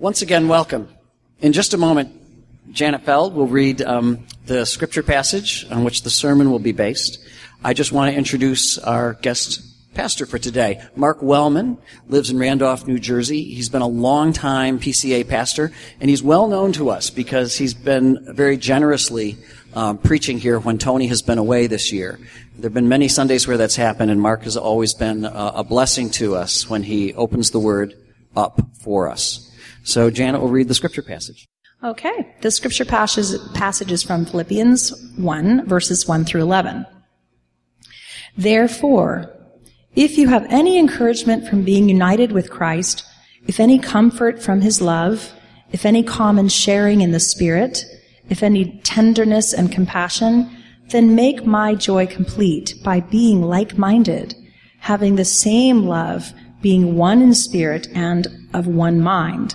Once again, welcome. In just a moment, Janet Feld will read um, the scripture passage on which the sermon will be based. I just want to introduce our guest pastor for today. Mark Wellman lives in Randolph, New Jersey. He's been a long time PCA pastor, and he's well known to us because he's been very generously um, preaching here when Tony has been away this year. There have been many Sundays where that's happened, and Mark has always been a, a blessing to us when he opens the Word up for us. So Janet will read the scripture passage. Okay. The scripture passage, is from Philippians 1, verses 1 through 11. Therefore, if you have any encouragement from being united with Christ, if any comfort from his love, if any common sharing in the Spirit, if any tenderness and compassion, then make my joy complete by being like-minded, having the same love, being one in spirit and of one mind.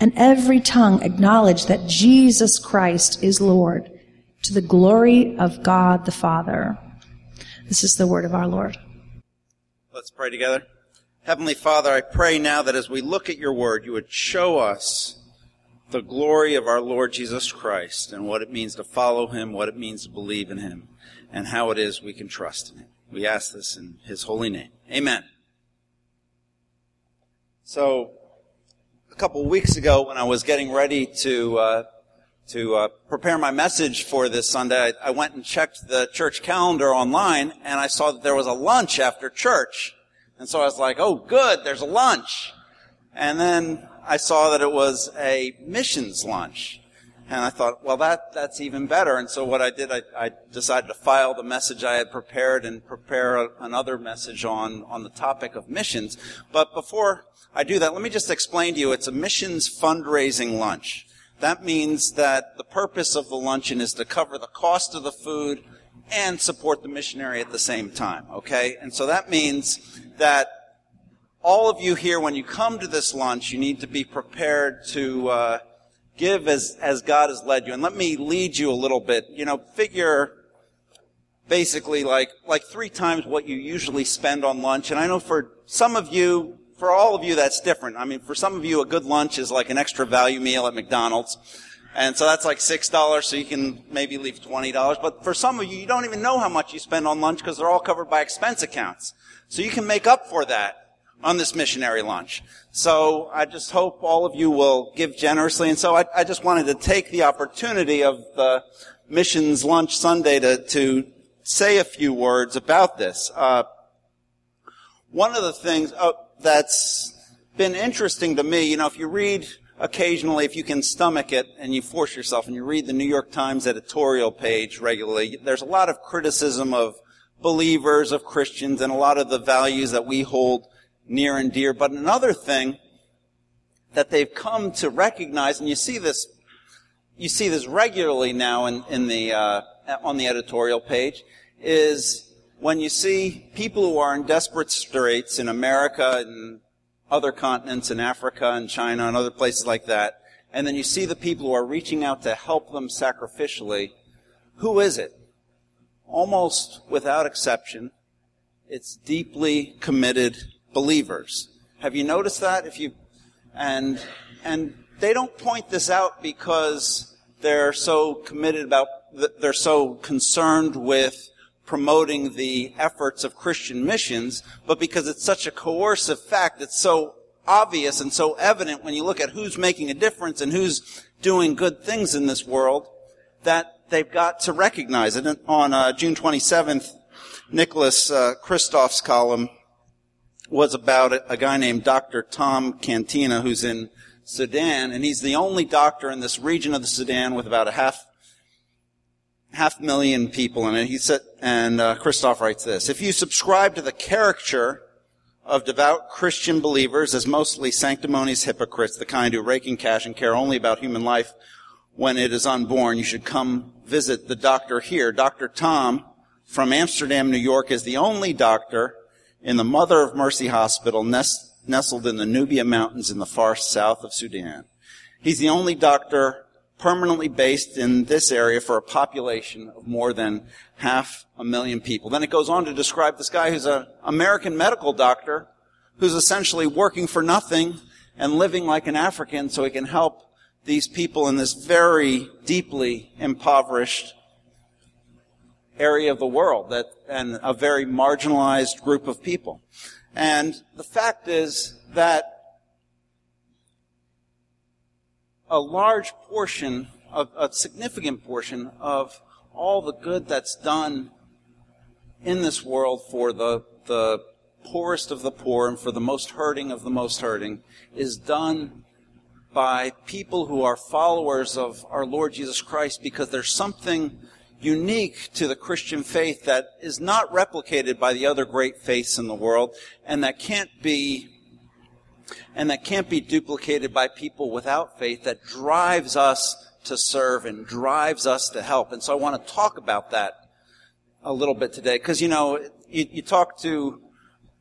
and every tongue acknowledge that Jesus Christ is Lord to the glory of God the Father. This is the word of our Lord. Let's pray together. Heavenly Father, I pray now that as we look at your word, you would show us the glory of our Lord Jesus Christ and what it means to follow him, what it means to believe in him, and how it is we can trust in him. We ask this in his holy name. Amen. So, couple weeks ago when I was getting ready to uh, to uh, prepare my message for this Sunday, I, I, went and checked the church calendar online, and I saw that there was a lunch after church, and so I was like, "Oh, good, there's a lunch." And then I saw that it was a missions lunch, and I thought, "Well, that that's even better." And so what I did, I, I decided to file the message I had prepared and prepare a, another message on on the topic of missions. But before I do that, let me just explain to you it's a missions fundraising lunch. That means that the purpose of the luncheon is to cover the cost of the food and support the missionary at the same time, okay? And so that means that all of you here, when you come to this lunch, you need to be prepared to uh, give as, as God has led you. And let me lead you a little bit. You know, figure basically like, like three times what you usually spend on lunch. And I know for some of you, for all of you, that's different. I mean, for some of you, a good lunch is like an extra value meal at McDonald's. And so that's like $6, so you can maybe leave $20. But for some of you, you don't even know how much you spend on lunch because they're all covered by expense accounts. So you can make up for that on this missionary lunch. So I just hope all of you will give generously. And so I, I just wanted to take the opportunity of the missions lunch Sunday to, to say a few words about this. Uh, one of the things, oh, that's been interesting to me. You know, if you read occasionally, if you can stomach it and you force yourself and you read the New York Times editorial page regularly, there's a lot of criticism of believers, of Christians, and a lot of the values that we hold near and dear. But another thing that they've come to recognize, and you see this, you see this regularly now in, in the, uh, on the editorial page, is when you see people who are in desperate straits in America and other continents, in Africa and China and other places like that, and then you see the people who are reaching out to help them sacrificially, who is it? Almost without exception, it's deeply committed believers. Have you noticed that? If you, and, and they don't point this out because they're so committed about, they're so concerned with promoting the efforts of Christian missions, but because it's such a coercive fact, it's so obvious and so evident when you look at who's making a difference and who's doing good things in this world that they've got to recognize it. And on uh, June 27th, Nicholas uh, Kristof's column was about a guy named Dr. Tom Catena who's in Sudan, and he's the only doctor in this region of the Sudan with about a half half million people in it. He said, and uh, Kristof writes this: If you subscribe to the caricature of devout Christian believers as mostly sanctimonious hypocrites, the kind who rake in cash and care only about human life when it is unborn, you should come visit the doctor here. Dr. Tom from Amsterdam, New York is the only doctor in the Mother of Mercy Hospital nestled in the Nuba Mountains in the far south of Sudan. He's the only doctor permanently based in this area for a population of more than half a million people. Then it goes on to describe this guy who's an American medical doctor who's essentially working for nothing and living like an African so he can help these people in this very deeply impoverished area of the world that, and a very marginalized group of people. And the fact is that a large portion, of, a significant portion of all the good that's done in this world for the, the poorest of the poor and for the most hurting of the most hurting is done by people who are followers of our Lord Jesus Christ because there's something unique to the Christian faith that is not replicated by the other great faiths in the world and that can't be and that can't be duplicated by people without faith that drives us to serve and drives us to help. And so I want to talk about that a little bit today because you know you, you talk to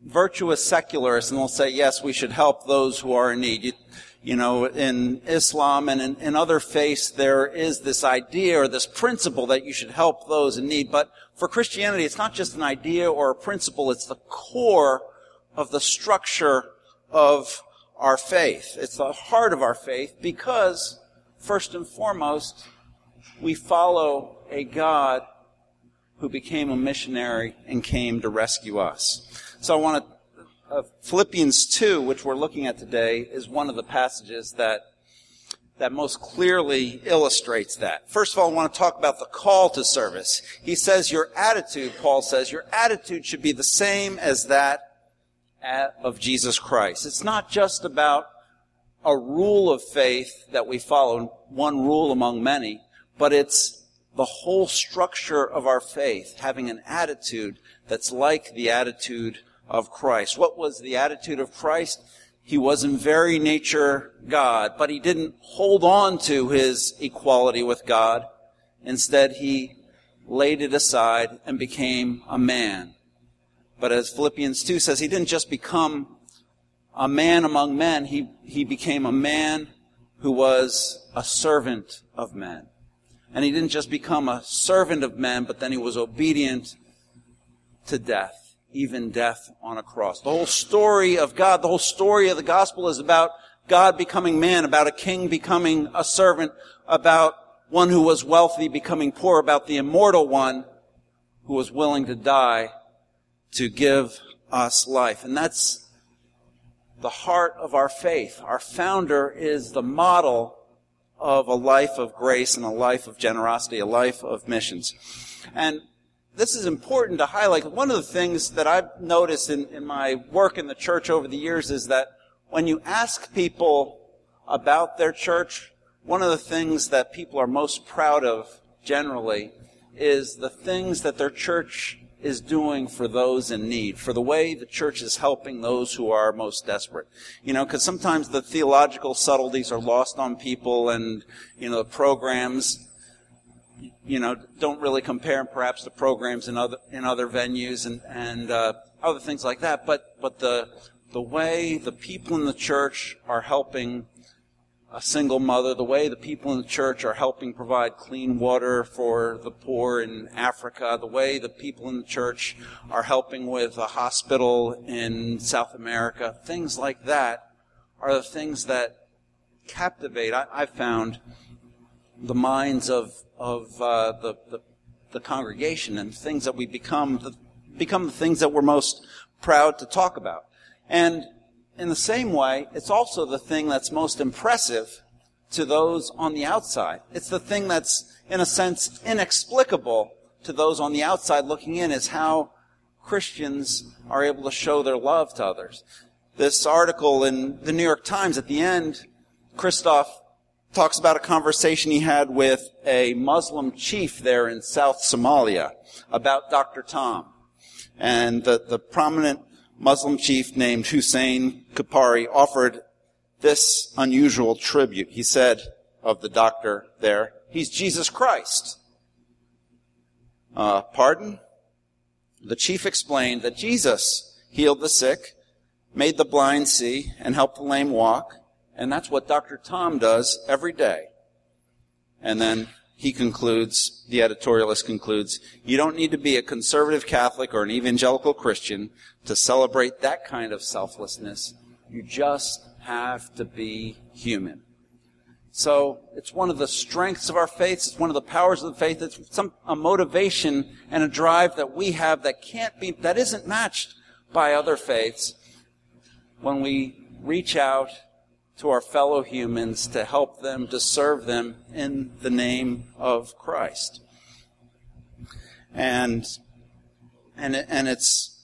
virtuous secularists and they'll say yes we should help those who are in need. You, you know, in Islam and in, in, other faiths, there is this idea or this principle that you should help those in need. But for Christianity, it's not just an idea or a principle, it's the core of the structure of our faith. It's the heart of our faith because, first and foremost, we follow a God who became a missionary and came to rescue us. So I want to uh, Philippians 2, which we're looking at today, is one of the passages that that most clearly illustrates that. First of all, I want to talk about the call to service. He says your attitude, Paul says, your attitude should be the same as that of Jesus Christ. It's not just about a rule of faith that we follow, one rule among many, but it's the whole structure of our faith, having an attitude that's like the attitude of Christ. What was the attitude of Christ? He was in very nature God, but he didn't hold on to his equality with God. Instead, he laid it aside and became a man. But as Philippians 2 says, he didn't just become a man among men, he, he became a man who was a servant of men. And he didn't just become a servant of men, but then he was obedient to death even death on a cross. The whole story of God, the whole story of the gospel is about God becoming man, about a king becoming a servant, about one who was wealthy becoming poor, about the immortal one who was willing to die to give us life. And that's the heart of our faith. Our founder is the model of a life of grace and a life of generosity, a life of missions. And this is important to highlight. One of the things that I've noticed in, in my work in the church over the years is that when you ask people about their church, one of the things that people are most proud of generally is the things that their church is doing for those in need, for the way the church is helping those who are most desperate. You know, because sometimes the theological subtleties are lost on people and, you know, the programs you know, don't really compare perhaps to programs in other in other venues and and uh, other things like that. But but the the way the people in the church are helping a single mother, the way the people in the church are helping provide clean water for the poor in Africa, the way the people in the church are helping with a hospital in South America, things like that are the things that captivate. I, I found the minds of of uh, the, the, the congregation and things that we become the, become the things that we're most proud to talk about. And in the same way, it's also the thing that's most impressive to those on the outside. It's the thing that's, in a sense, inexplicable to those on the outside looking in is how Christians are able to show their love to others. This article in the New York Times at the end, Kristof talks about a conversation he had with a Muslim chief there in South Somalia about Dr. Tom. And the, the prominent Muslim chief named Hussein Kupari offered this unusual tribute. He said of the doctor there, he's Jesus Christ. Uh, pardon? The chief explained that Jesus healed the sick, made the blind see, and helped the lame walk. And that's what Dr. Tom does every day. And then he concludes, the editorialist concludes, you don't need to be a conservative Catholic or an evangelical Christian to celebrate that kind of selflessness. You just have to be human. So it's one of the strengths of our faith. It's one of the powers of the faith. It's some a motivation and a drive that we have that can't be that isn't matched by other faiths. When we reach out to our fellow humans to help them, to serve them in the name of Christ. And, and, and it's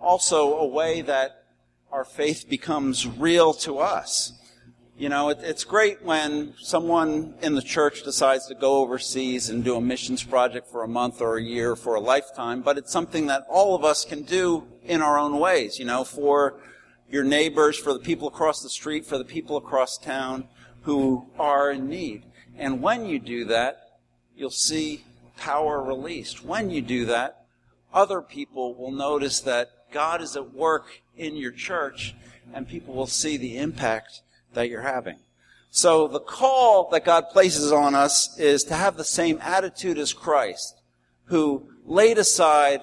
also a way that our faith becomes real to us. You know, it, it's great when someone in the church decides to go overseas and do a missions project for a month or a year for a lifetime, but it's something that all of us can do in our own ways, you know, for your neighbors, for the people across the street, for the people across town who are in need. And when you do that, you'll see power released. When you do that, other people will notice that God is at work in your church and people will see the impact that you're having. So the call that God places on us is to have the same attitude as Christ, who laid aside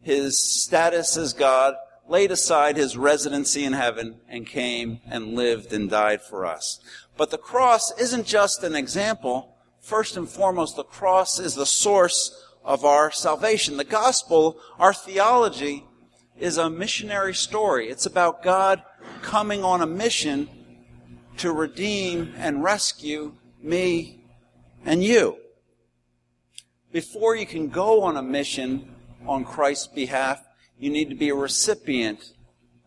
his status as God laid aside his residency in heaven and came and lived and died for us. But the cross isn't just an example. First and foremost, the cross is the source of our salvation. The gospel, our theology, is a missionary story. It's about God coming on a mission to redeem and rescue me and you. Before you can go on a mission on Christ's behalf, you need to be a recipient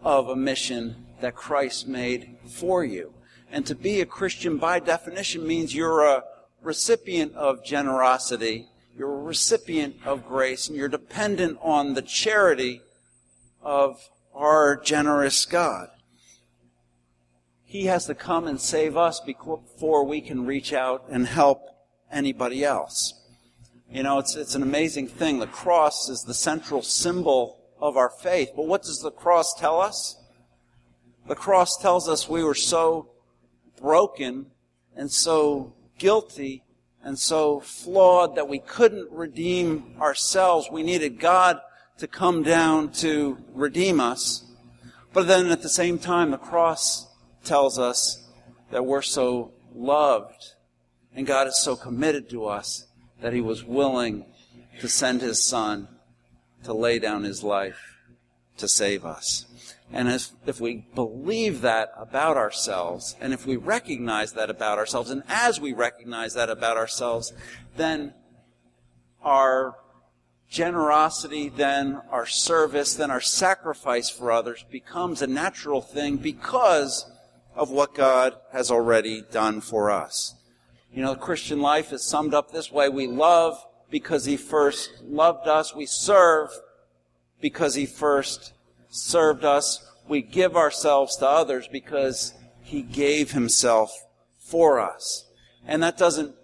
of a mission that Christ made for you. And to be a Christian by definition means you're a recipient of generosity, you're a recipient of grace, and you're dependent on the charity of our generous God. He has to come and save us before we can reach out and help anybody else. You know, it's, it's an amazing thing. The cross is the central symbol of our faith. But what does the cross tell us? The cross tells us we were so broken and so guilty and so flawed that we couldn't redeem ourselves. We needed God to come down to redeem us. But then at the same time, the cross tells us that we're so loved and God is so committed to us that he was willing to send his son to lay down his life to save us. And if, if we believe that about ourselves, and if we recognize that about ourselves, and as we recognize that about ourselves, then our generosity, then our service, then our sacrifice for others becomes a natural thing because of what God has already done for us. You know, the Christian life is summed up this way. We love because he first loved us. We serve because he first served us. We give ourselves to others because he gave himself for us. And that doesn't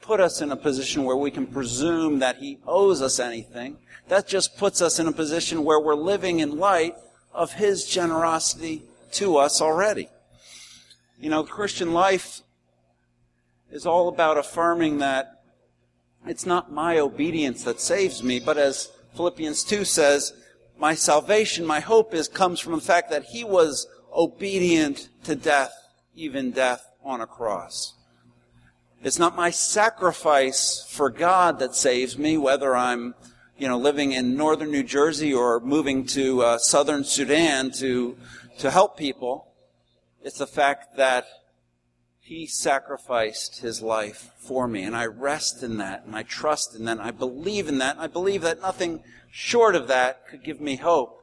put us in a position where we can presume that he owes us anything. That just puts us in a position where we're living in light of his generosity to us already. You know, Christian life is all about affirming that it's not my obedience that saves me, but as Philippians 2 says, my salvation, my hope is, comes from the fact that he was obedient to death, even death on a cross. It's not my sacrifice for God that saves me, whether I'm you know, living in northern New Jersey or moving to uh, southern Sudan to, to help people. It's the fact that he sacrificed his life for me, and I rest in that, and I trust in that, and I believe in that, and I believe that nothing short of that could give me hope,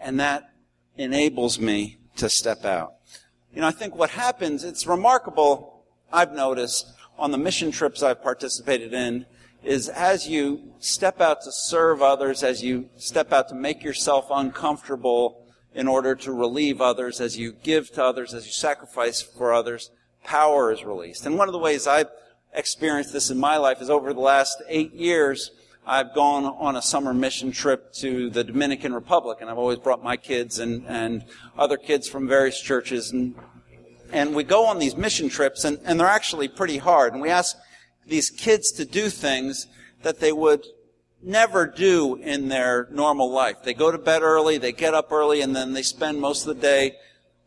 and that enables me to step out. You know, I think what happens, it's remarkable, I've noticed, on the mission trips I've participated in, is as you step out to serve others, as you step out to make yourself uncomfortable in order to relieve others, as you give to others, as you sacrifice for others, power is released. And one of the ways I've experienced this in my life is over the last eight years, I've gone on a summer mission trip to the Dominican Republic, and I've always brought my kids and, and other kids from various churches, and, and we go on these mission trips, and, and they're actually pretty hard. And we ask these kids to do things that they would never do in their normal life. They go to bed early, they get up early, and then they spend most of the day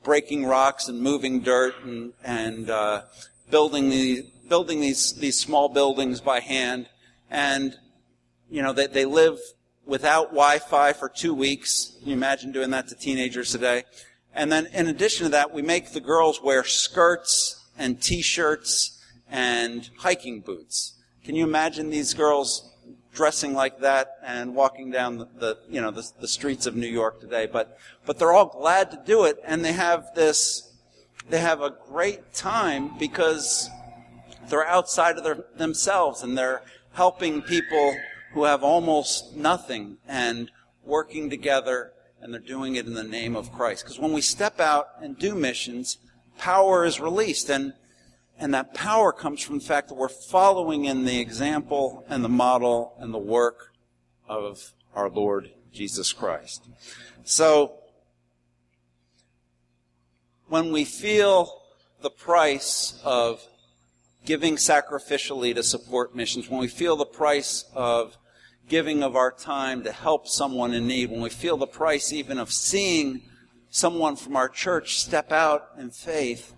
breaking rocks and moving dirt and, and uh, building, the, building these, these small buildings by hand. And, you know, they, they live without Wi-Fi for two weeks. Can you imagine doing that to teenagers today? And then in addition to that, we make the girls wear skirts and t-shirts and hiking boots. Can you imagine these girls dressing like that and walking down the, the you know the, the, streets of New York today. But but they're all glad to do it, and they have this they have a great time because they're outside of their, themselves and they're helping people who have almost nothing and working together and they're doing it in the name of Christ. Because when we step out and do missions, power is released and and that power comes from the fact that we're following in the example and the model and the work of our Lord Jesus Christ. So, when we feel the price of giving sacrificially to support missions, when we feel the price of giving of our time to help someone in need, when we feel the price even of seeing someone from our church step out in faith,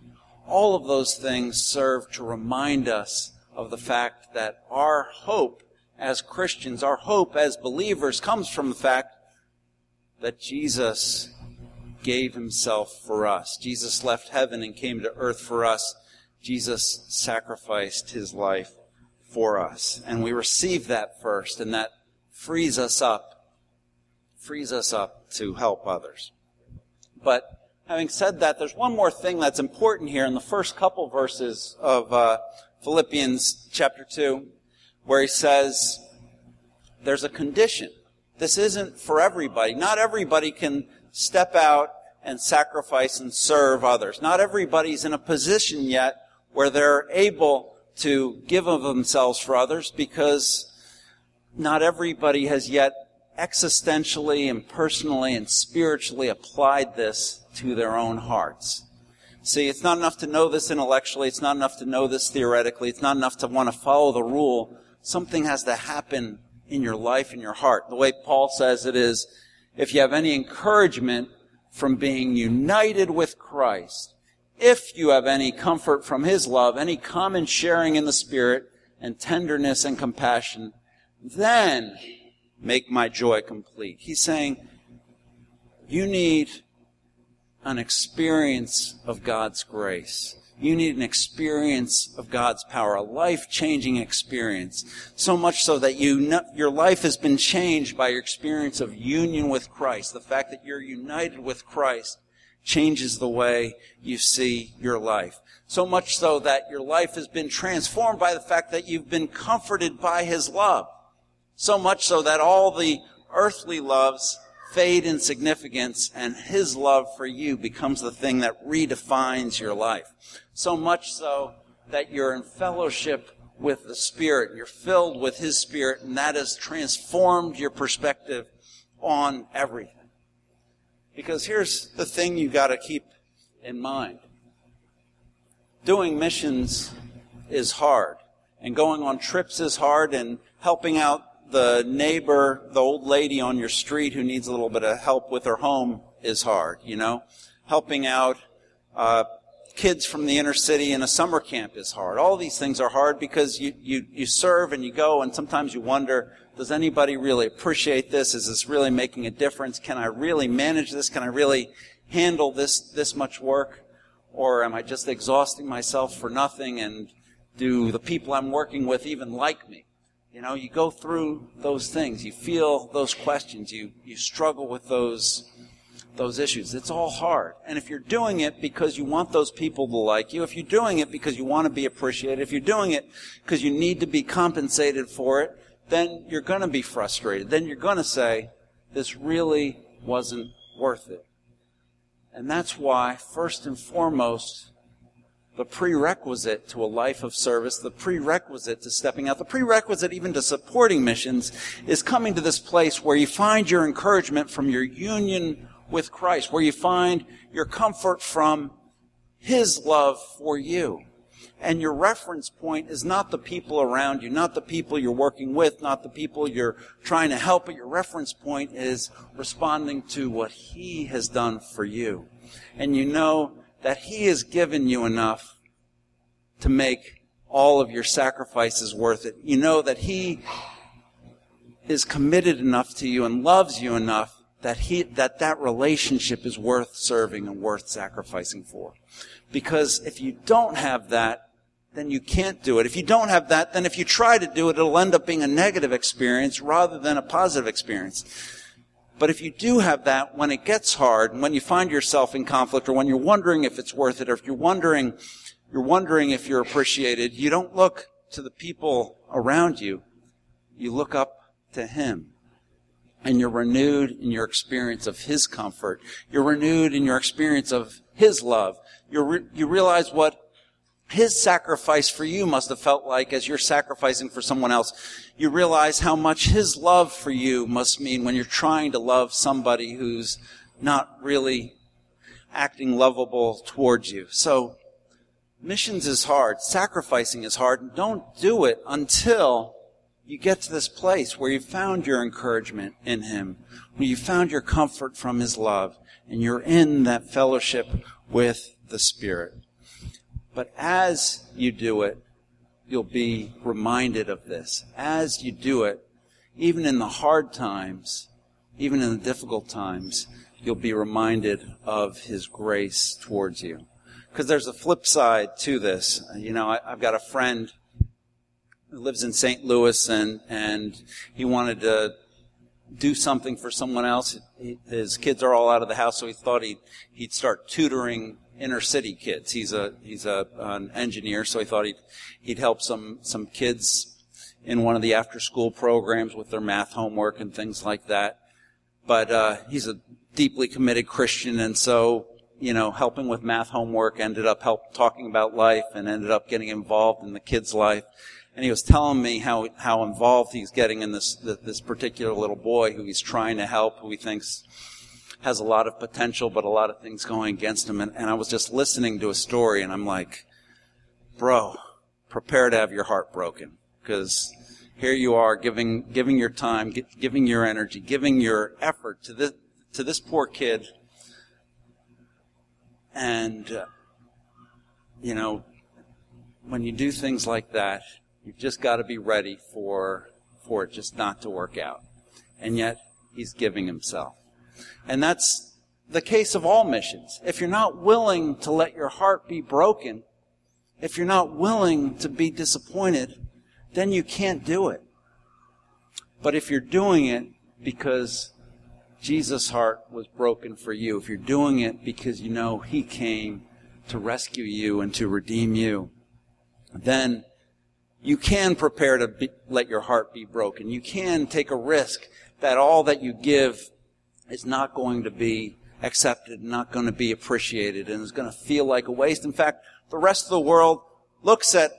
all of those things serve to remind us of the fact that our hope as Christians, our hope as believers comes from the fact that Jesus gave himself for us. Jesus left heaven and came to earth for us. Jesus sacrificed his life for us. And we receive that first, and that frees us up, frees us up to help others. But Having said that, there's one more thing that's important here in the first couple verses of uh, Philippians chapter 2, where he says, there's a condition. This isn't for everybody. Not everybody can step out and sacrifice and serve others. Not everybody's in a position yet where they're able to give of themselves for others because not everybody has yet existentially and personally and spiritually applied this to their own hearts. See, it's not enough to know this intellectually. It's not enough to know this theoretically. It's not enough to want to follow the rule. Something has to happen in your life, in your heart. The way Paul says it is, if you have any encouragement from being united with Christ, if you have any comfort from His love, any common sharing in the Spirit, and tenderness and compassion, then make my joy complete. He's saying, you need an experience of God's grace. You need an experience of God's power, a life-changing experience. So much so that you know, your life has been changed by your experience of union with Christ. The fact that you're united with Christ changes the way you see your life. So much so that your life has been transformed by the fact that you've been comforted by His love. So much so that all the earthly loves fade in significance and his love for you becomes the thing that redefines your life. So much so that you're in fellowship with the Spirit. You're filled with his Spirit and that has transformed your perspective on everything. Because here's the thing you gotta keep in mind. Doing missions is hard. And going on trips is hard and helping out the neighbor, the old lady on your street who needs a little bit of help with her home is hard, you know? Helping out, uh, kids from the inner city in a summer camp is hard. All these things are hard because you, you, you serve and you go and sometimes you wonder, does anybody really appreciate this? Is this really making a difference? Can I really manage this? Can I really handle this, this much work? Or am I just exhausting myself for nothing? And do the people I'm working with even like me? You know, you go through those things. You feel those questions. You, you struggle with those, those issues. It's all hard. And if you're doing it because you want those people to like you, if you're doing it because you want to be appreciated, if you're doing it because you need to be compensated for it, then you're going to be frustrated. Then you're going to say, this really wasn't worth it. And that's why, first and foremost, the prerequisite to a life of service, the prerequisite to stepping out, the prerequisite even to supporting missions is coming to this place where you find your encouragement from your union with Christ, where you find your comfort from His love for you. And your reference point is not the people around you, not the people you're working with, not the people you're trying to help, but your reference point is responding to what He has done for you. And you know that He has given you enough to make all of your sacrifices worth it. You know that He is committed enough to you and loves you enough that he, that that relationship is worth serving and worth sacrificing for. Because if you don't have that, then you can't do it. If you don't have that, then if you try to do it, it'll end up being a negative experience rather than a positive experience. But if you do have that, when it gets hard, and when you find yourself in conflict, or when you're wondering if it's worth it, or if you're wondering, you're wondering if you're appreciated, you don't look to the people around you. You look up to Him. And you're renewed in your experience of His comfort. You're renewed in your experience of His love. re- you realize what his sacrifice for you must have felt like as you're sacrificing for someone else. You realize how much his love for you must mean when you're trying to love somebody who's not really acting lovable towards you. So, missions is hard. Sacrificing is hard. Don't do it until you get to this place where you found your encouragement in him, where you found your comfort from his love, and you're in that fellowship with the Spirit. But as you do it, you'll be reminded of this. As you do it, even in the hard times, even in the difficult times, you'll be reminded of His grace towards you. Because there's a flip side to this. You know, I, have got a friend who lives in St. Louis and, and he wanted to do something for someone else. His kids are all out of the house, so he thought he'd, he'd start tutoring inner city kids. He's a he's a an engineer, so he thought he'd he'd help some some kids in one of the after school programs with their math homework and things like that. But uh, he's a deeply committed Christian, and so you know, helping with math homework ended up help talking about life and ended up getting involved in the kid's life. And he was telling me how how involved he's getting in this this particular little boy who he's trying to help, who he thinks has a lot of potential, but a lot of things going against him. And, and I was just listening to a story, and I'm like, bro, prepare to have your heart broken. Because here you are giving, giving your time, giving your energy, giving your effort to this, to this poor kid. And, uh, you know, when you do things like that, you've just got to be ready for, for it just not to work out. And yet, he's giving himself. And that's the case of all missions. If you're not willing to let your heart be broken, if you're not willing to be disappointed, then you can't do it. But if you're doing it because Jesus' heart was broken for you, if you're doing it because you know He came to rescue you and to redeem you, then you can prepare to be, let your heart be broken. You can take a risk that all that you give is not going to be accepted, not going to be appreciated, and is going to feel like a waste. In fact, the rest of the world looks at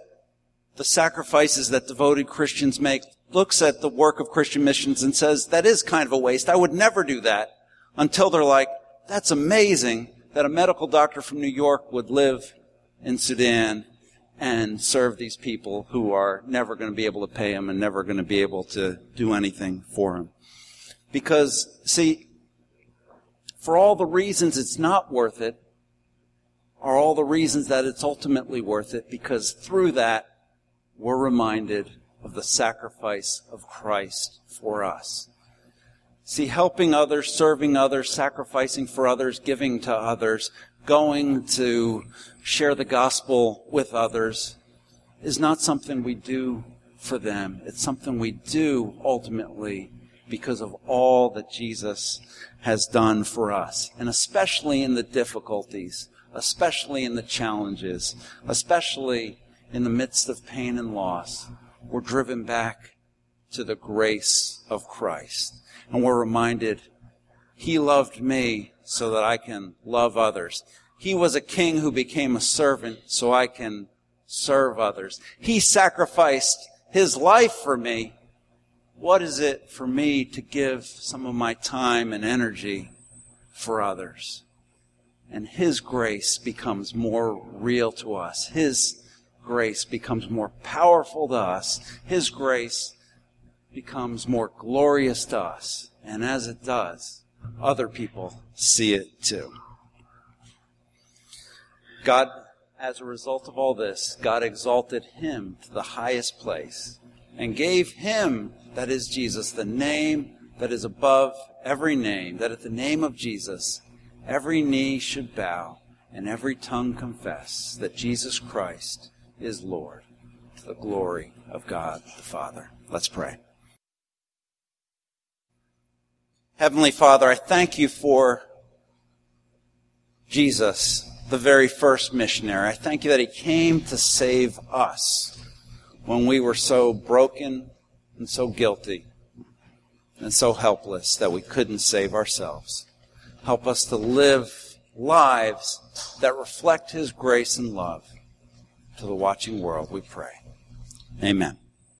the sacrifices that devoted Christians make, looks at the work of Christian missions and says, that is kind of a waste. I would never do that until they're like, that's amazing that a medical doctor from New York would live in Sudan and serve these people who are never going to be able to pay him and never going to be able to do anything for him. Because, see, for all the reasons it's not worth it, are all the reasons that it's ultimately worth it because through that, we're reminded of the sacrifice of Christ for us. See, helping others, serving others, sacrificing for others, giving to others, going to share the gospel with others is not something we do for them. It's something we do ultimately because of all that Jesus has done for us. And especially in the difficulties, especially in the challenges, especially in the midst of pain and loss, we're driven back to the grace of Christ. And we're reminded, He loved me so that I can love others. He was a king who became a servant so I can serve others. He sacrificed His life for me. What is it for me to give some of my time and energy for others? And His grace becomes more real to us. His grace becomes more powerful to us. His grace becomes more glorious to us. And as it does, other people see it too. God, as a result of all this, God exalted him to the highest place and gave him, that is Jesus, the name that is above every name, that at the name of Jesus, every knee should bow and every tongue confess that Jesus Christ is Lord to the glory of God the Father. Let's pray. Heavenly Father, I thank you for Jesus, the very first missionary. I thank you that he came to save us when we were so broken and so guilty and so helpless that we couldn't save ourselves. Help us to live lives that reflect his grace and love to the watching world, we pray. Amen.